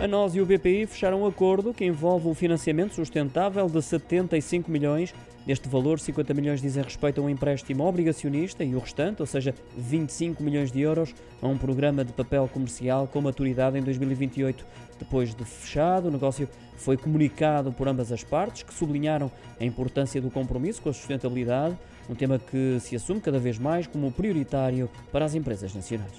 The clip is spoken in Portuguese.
A nós e o BPI fecharam um acordo que envolve um financiamento sustentável de 75 milhões. Deste valor, 50 milhões dizem respeito a um empréstimo obrigacionista e o restante, ou seja, 25 milhões de euros, a um programa de papel comercial com maturidade em 2028. Depois de fechado, o negócio foi comunicado por ambas as partes, que sublinharam a importância do compromisso com a sustentabilidade, um tema que se assume cada vez mais como prioritário para as empresas nacionais.